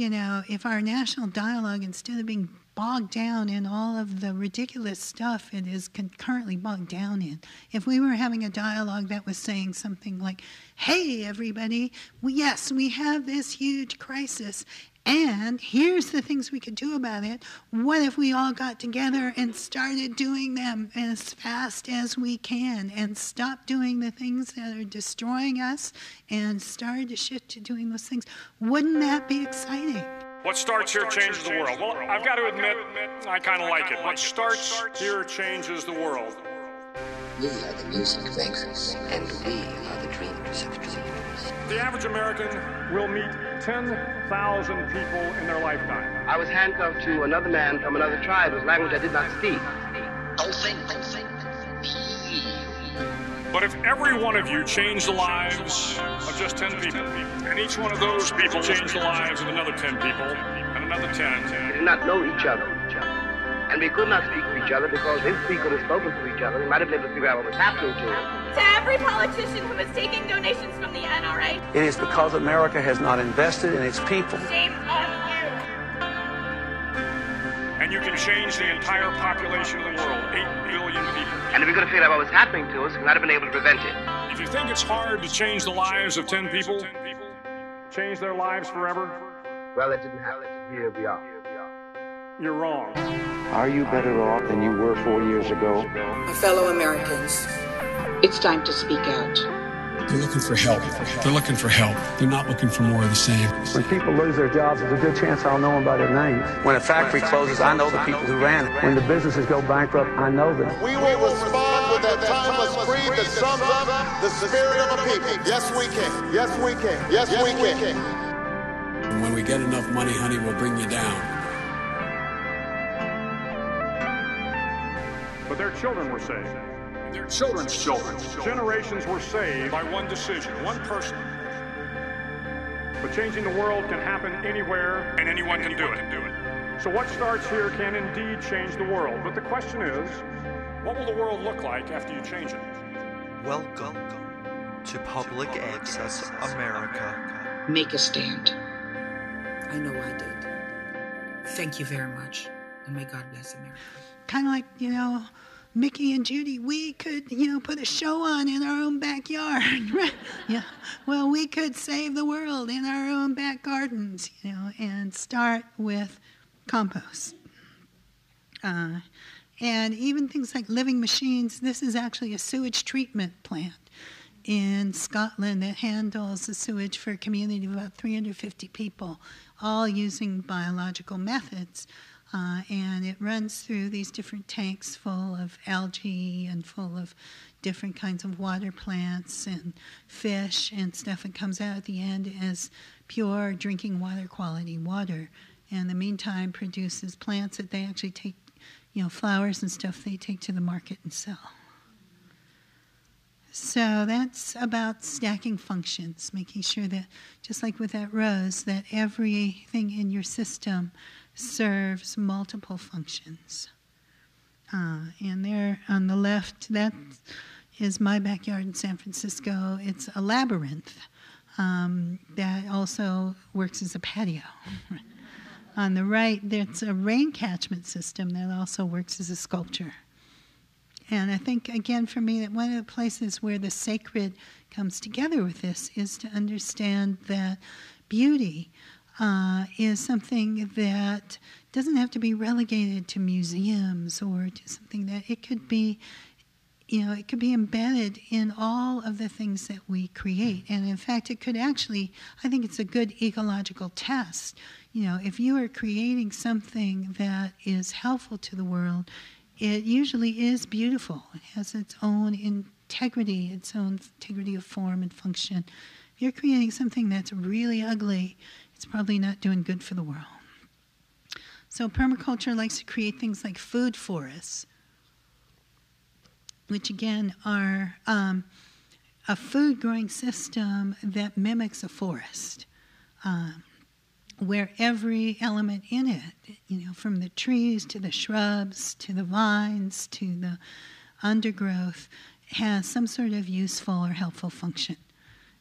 you know, if our national dialogue, instead of being bogged down in all of the ridiculous stuff it is currently bogged down in. If we were having a dialogue that was saying something like, hey, everybody, yes, we have this huge crisis, and here's the things we could do about it. What if we all got together and started doing them as fast as we can and stop doing the things that are destroying us and started to shift to doing those things? Wouldn't that be exciting? What starts here changes the world. Well, I've got to admit, I kind of like it. What starts here changes the world. We are the music makers, and we are the dreamers of dreamers. The average American will meet 10,000 people in their lifetime. I was handcuffed to another man from another tribe whose language I did not speak. Don't think, don't think. But if every one of you changed the lives of just 10 people, and each one of those people changed the lives of another 10 people, and another 10, We did not know each other. And we could not speak to each other because if we could have spoken to each other, we might have been able to figure out what was happening to us. To every politician who is taking donations from the NRA, It is because America has not invested in its people. shame on you. and you can change the entire population of the world, 8 billion people. And if we could have figured out what was happening to us, we might have been able to prevent it. If you think it's hard to change the lives of 10 people, change their lives forever, Well, it didn't happen. Here we are. you're wrong. Are you better off than you were four years ago? My fellow Americans, it's time to speak out. They're looking for help. They're looking for help. They're not looking for more of the same. When people lose their jobs, there's a good chance I'll know them by their names. When a factory closes, I know the people who ran it. When the businesses go bankrupt, I know them. We will respond with that timeless creed that sums up the spirit of a people. Yes, we can. Yes, we can. Yes, we can. And when we get enough money, honey, we'll bring you down. But their children were saved. Their children's children. Generations were saved by one decision, one person. But changing the world can happen anywhere, and anyone can do it. can do it. So what starts here can indeed change the world. But the question is, what will the world look like after you change it? Welcome to Public Access America. Make a stand. I know I did. Thank you very much, and may God bless America. kind of like you know mickey and judy we could you know put a show on in our own backyard yeah. Well we could save the world in our own back gardens you know and start with compost. Uh, and even things like living machines this is actually a sewage treatment plant in Scotland that handles the sewage for a community of about 350 people, all using biological methods. Uh, and it runs through these different tanks full of algae and full of different kinds of water plants and fish and stuff and comes out at the end as pure drinking water quality water. And in the meantime, produces plants that they actually take, you know, flowers and stuff they take to the market and sell. So that's about stacking functions, making sure that, just like with that rose, that everything in your system serves multiple functions. Uh, and there on the left, that is my backyard in San Francisco. It's a labyrinth um, that also works as a patio. on the right, there's a rain catchment system that also works as a sculpture. And I think, again, for me, that one of the places where the sacred comes together with this is to understand that beauty uh, is something that doesn't have to be relegated to museums or to something that it could be, you know, it could be embedded in all of the things that we create. And in fact, it could actually, I think it's a good ecological test. You know, if you are creating something that is helpful to the world, it usually is beautiful. It has its own integrity, its own integrity of form and function. If you're creating something that's really ugly, it's probably not doing good for the world. So permaculture likes to create things like food forests, which again are um, a food growing system that mimics a forest. Um, where every element in it, you know, from the trees to the shrubs to the vines to the undergrowth, has some sort of useful or helpful function.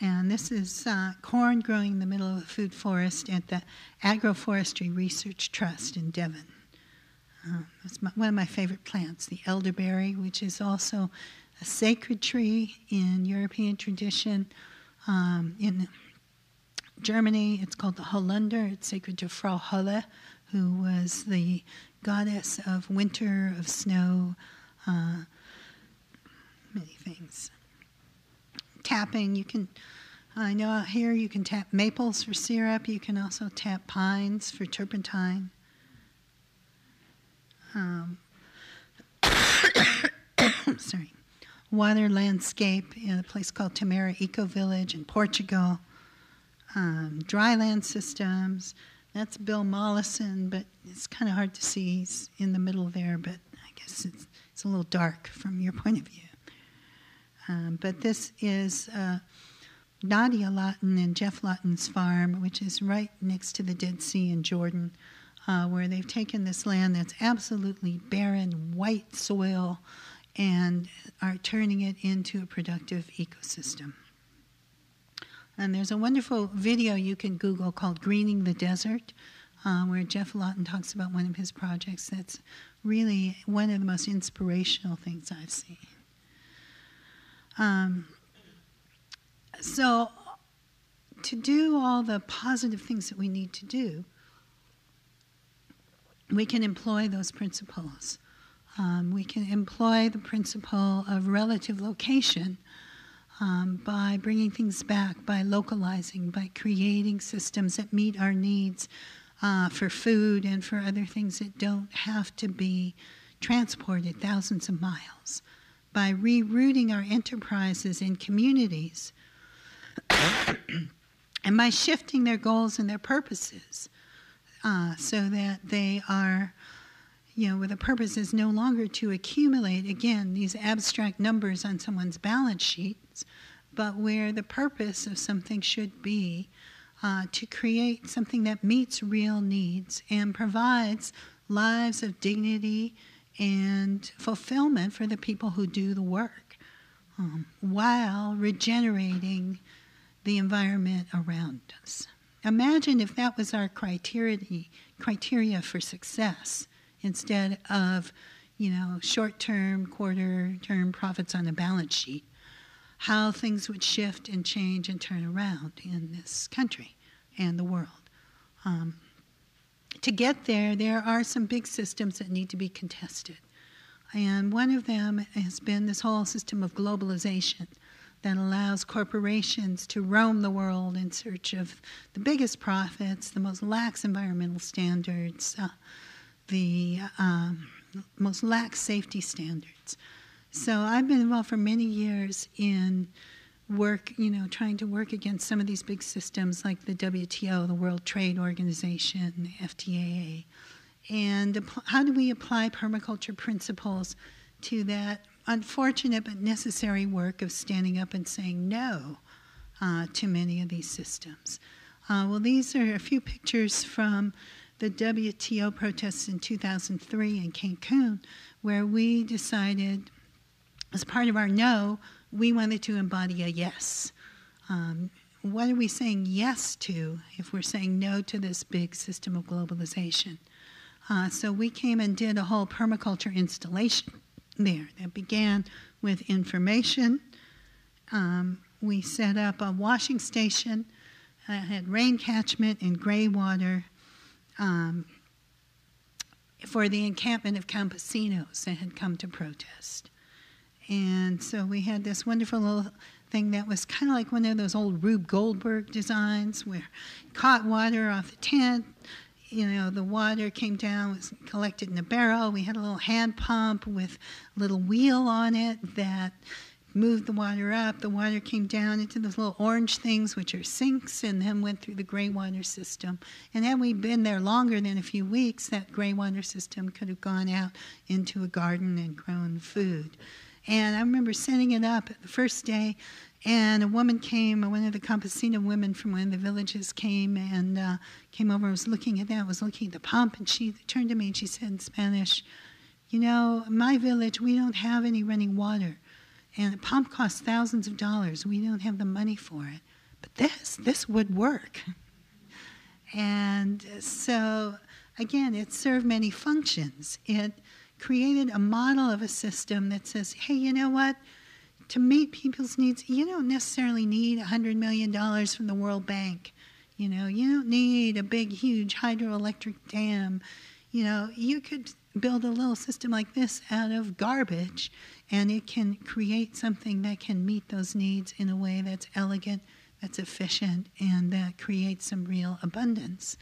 And this is uh, corn growing in the middle of a food forest at the Agroforestry Research Trust in Devon. It's my, one of my favorite plants, the elderberry, which is also a sacred tree in European tradition. Um, in Germany, it's called the Holunder. It's sacred to Frau Holle, who was the goddess of winter, of snow, uh, many things. Tapping, you can, I know out here you can tap maples for syrup. You can also tap pines for turpentine. Um, sorry. Water landscape in a place called Tamera Eco Village in Portugal. Um, dryland systems. That's Bill Mollison, but it's kind of hard to see. He's in the middle there, but I guess it's, it's a little dark from your point of view. Um, but this is uh, Nadia Lawton and Geoff Lawton's farm, which is right next to the Dead Sea in Jordan, uh, where they've taken this land that's absolutely barren, white soil, and are turning it into a productive ecosystem. And there's a wonderful video you can Google called Greening the Desert, uh, where Geoff Lawton talks about one of his projects that's really one of the most inspirational things I've seen. Um, so, to do all the positive things that we need to do, we can employ those principles. Um, we can employ the principle of relative location um, by bringing things back, by localizing, by creating systems that meet our needs uh, for food and for other things that don't have to be transported thousands of miles by rerouting our enterprises in communities. And by shifting their goals and their purposes uh, so that they are, you know, where the purpose is no longer to accumulate, again, these abstract numbers on someone's balance sheets, but where the purpose of something should be uh, to create something that meets real needs and provides lives of dignity and fulfillment for the people who do the work um, while regenerating the environment around us. Imagine if that was our criteria, for success instead of, you know, short-term, quarter-term profits on a balance sheet. How things would shift and change and turn around in this country and the world. Um, to get there, there are some big systems that need to be contested. And one of them has been this whole system of globalization that allows corporations to roam the world in search of the biggest profits, the most lax environmental standards, uh, the um, most lax safety standards. So I've been involved for many years in work, you know, trying to work against some of these big systems like the WTO, the World Trade Organization, the FTAA. And how do we apply permaculture principles to that unfortunate but necessary work of standing up and saying no uh, to many of these systems? Uh, well, these are a few pictures from the WTO protests in 2003 in Cancun, where we decided, as part of our no, we wanted to embody a yes. Um, what are we saying yes to if we're saying no to this big system of globalization? Uh, so we came and did a whole permaculture installation there that began with information. Um, we set up a washing station that had rain catchment and gray water um, for the encampment of campesinos that had come to protest. And so we had this wonderful little thing that was kind of like one of those old Rube Goldberg designs where caught water off the tent. You know, the water came down, was collected in a barrel. We had a little hand pump with a little wheel on it that moved the water up. The water came down into those little orange things, which are sinks, and then went through the gray water system. And had we been there longer than a few weeks, that gray water system could have gone out into a garden and grown food. And I remember setting it up the first day, and a woman came, one of the Campesina women from one of the villages came and uh, came over and was looking at that, was looking at the pump, and she turned to me and she said in Spanish, You know, my village, we don't have any running water, and the pump costs thousands of dollars. We don't have the money for it. but this, this would work. And so, again, it served many functions. It created a model of a system that says, hey, you know what? To meet people's needs, you don't necessarily need $100 million from the World Bank. You know, you don't need a big, huge hydroelectric dam. You know, you could build a little system like this out of garbage and it can create something that can meet those needs in a way that's elegant, that's efficient, and that creates some real abundance.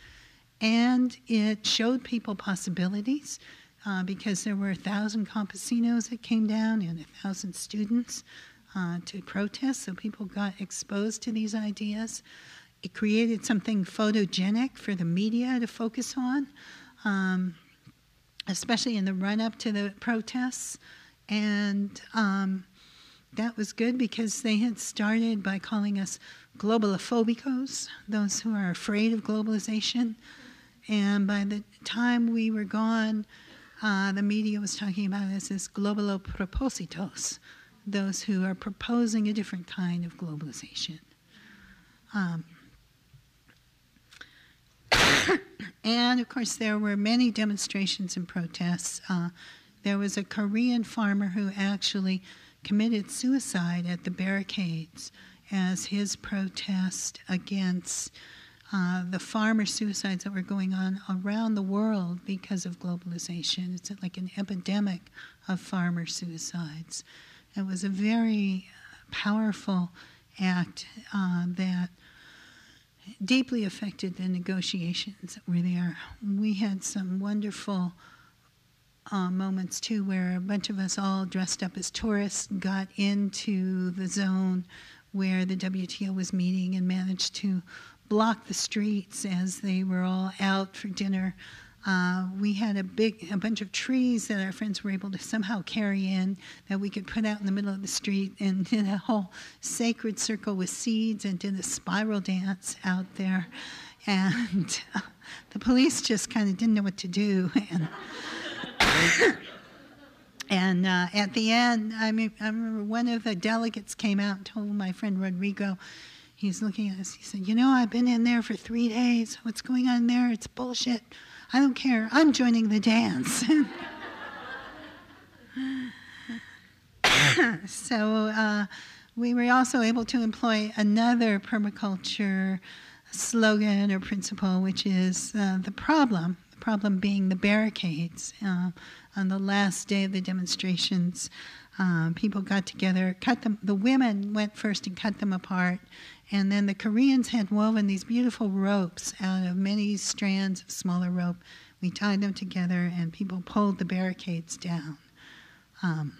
And it showed people possibilities uh, because there were a thousand campesinos that came down and a thousand students uh, to protest, so people got exposed to these ideas. It created something photogenic for the media to focus on. Um, especially in the run up to the protests. And um, that was good because they had started by calling us globalophobicos, those who are afraid of globalization. And by the time we were gone, uh, the media was talking about this as globalopropositos, those who are proposing a different kind of globalization. Um, and of course, there were many demonstrations and protests. Uh, there was a Korean farmer who actually committed suicide at the barricades as his protest against uh, the farmer suicides that were going on around the world because of globalization. It's like an epidemic of farmer suicides. It was a very powerful act uh, that deeply affected the negotiations that were there. We had some wonderful uh, moments too where a bunch of us all dressed up as tourists got into the zone where the WTO was meeting and managed to block the streets as they were all out for dinner uh, we had a big, a bunch of trees that our friends were able to somehow carry in that we could put out in the middle of the street and did a whole sacred circle with seeds and did a spiral dance out there. And uh, the police just kind of didn't know what to do. And, and uh, at the end, I mean, I remember one of the delegates came out and told my friend Rodrigo, he's looking at us, he said, You know, I've been in there for three days. What's going on there? It's bullshit. I don't care. I'm joining the dance. so uh, we were also able to employ another permaculture slogan or principle, which is uh, the problem. The problem being the barricades. Uh, on the last day of the demonstrations, uh, people got together, cut them. The women went first and cut them apart, and then the Koreans had woven these beautiful ropes out of many strands of smaller rope. We tied them together, and people pulled the barricades down. Um,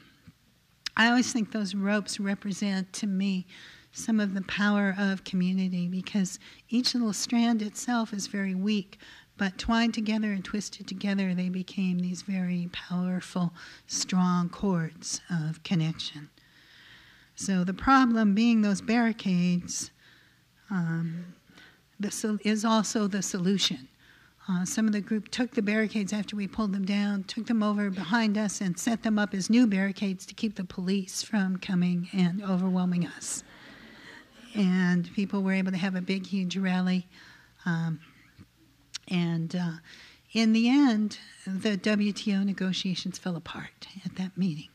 I always think those ropes represent to me some of the power of community because each little strand itself is very weak, but twined together and twisted together, they became these very powerful, strong cords of connection. So the problem being those barricades um, the, is also the solution. Uh, some of the group took the barricades after we pulled them down, took them over behind us, and set them up as new barricades to keep the police from coming and overwhelming us. And people were able to have a big, huge rally. Um, and uh, in the end, the WTO negotiations fell apart at that meeting.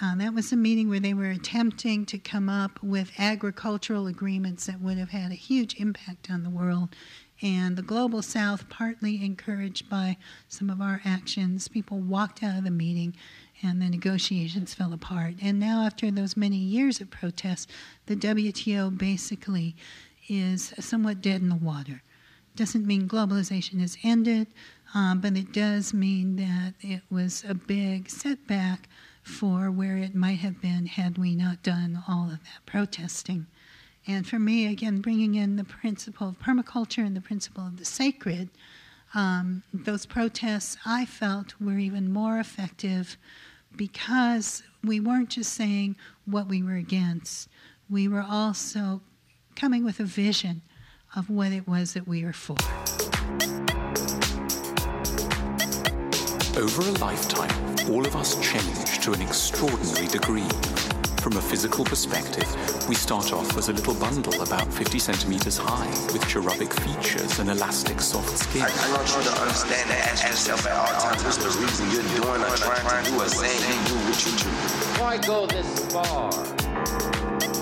Uh, that was a meeting where they were attempting to come up with agricultural agreements that would have had a huge impact on the world. And the global south, partly encouraged by some of our actions, people walked out of the meeting and the negotiations fell apart. And now, after those many years of protests, the WTO basically is somewhat dead in the water. Doesn't mean globalization has ended, um, but it does mean that it was a big setback for where it might have been had we not done all of that protesting. And for me, again, bringing in the principle of permaculture and the principle of the sacred, um, those protests I felt were even more effective because we weren't just saying what we were against, we were also coming with a vision of what it was that we were for. Over a lifetime, all of us change to an extraordinary degree. From a physical perspective, we start off as a little bundle about 50 centimeters high with cherubic features and elastic soft skin. I, I want you to understand and ask yourself at all times what's the reason you're doing or trying to do or saying you do what you do. Why go this far?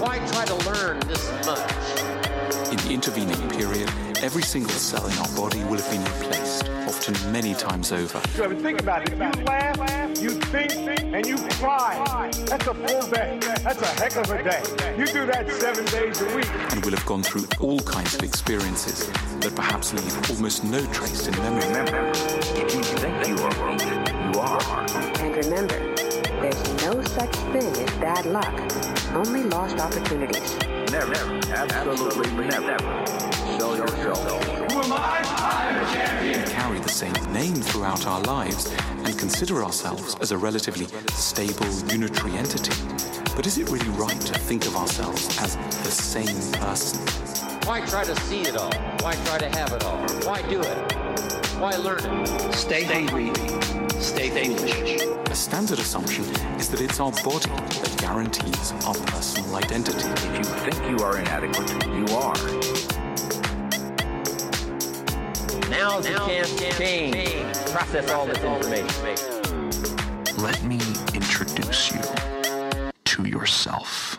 Why try to learn this much? In the intervening period, every single cell in our body will have been replaced, often many times over. So think about it. You laugh, you think, and you cry, that's a full day. That's a heck of a day. You do that seven days a week. And will have gone through all kinds of experiences that perhaps leave almost no trace in memory. Remember, if you think you are wounded, you are. And remember, there's no such thing as bad luck, only lost opportunities. Never, absolutely never. Sell yourself. Carry same name throughout our lives and consider ourselves as a relatively stable, unitary entity. But is it really right to think of ourselves as the same person? Why try to see it all? Why try to have it all? Why do it? Why learn it? Stay hungry. Stay foolish. A standard assumption is that it's our body that guarantees our personal identity. If you think you are inadequate, you are. Now's the chance to change. Process all this information. Let me introduce you to yourself.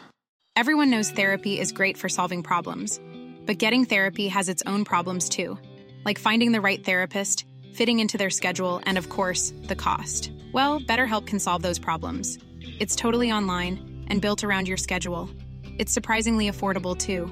Everyone knows therapy is great for solving problems, but getting therapy has its own problems too, like finding the right therapist, fitting into their schedule, and of course, the cost. Well, BetterHelp can solve those problems. It's totally online and built around your schedule. It's surprisingly affordable too.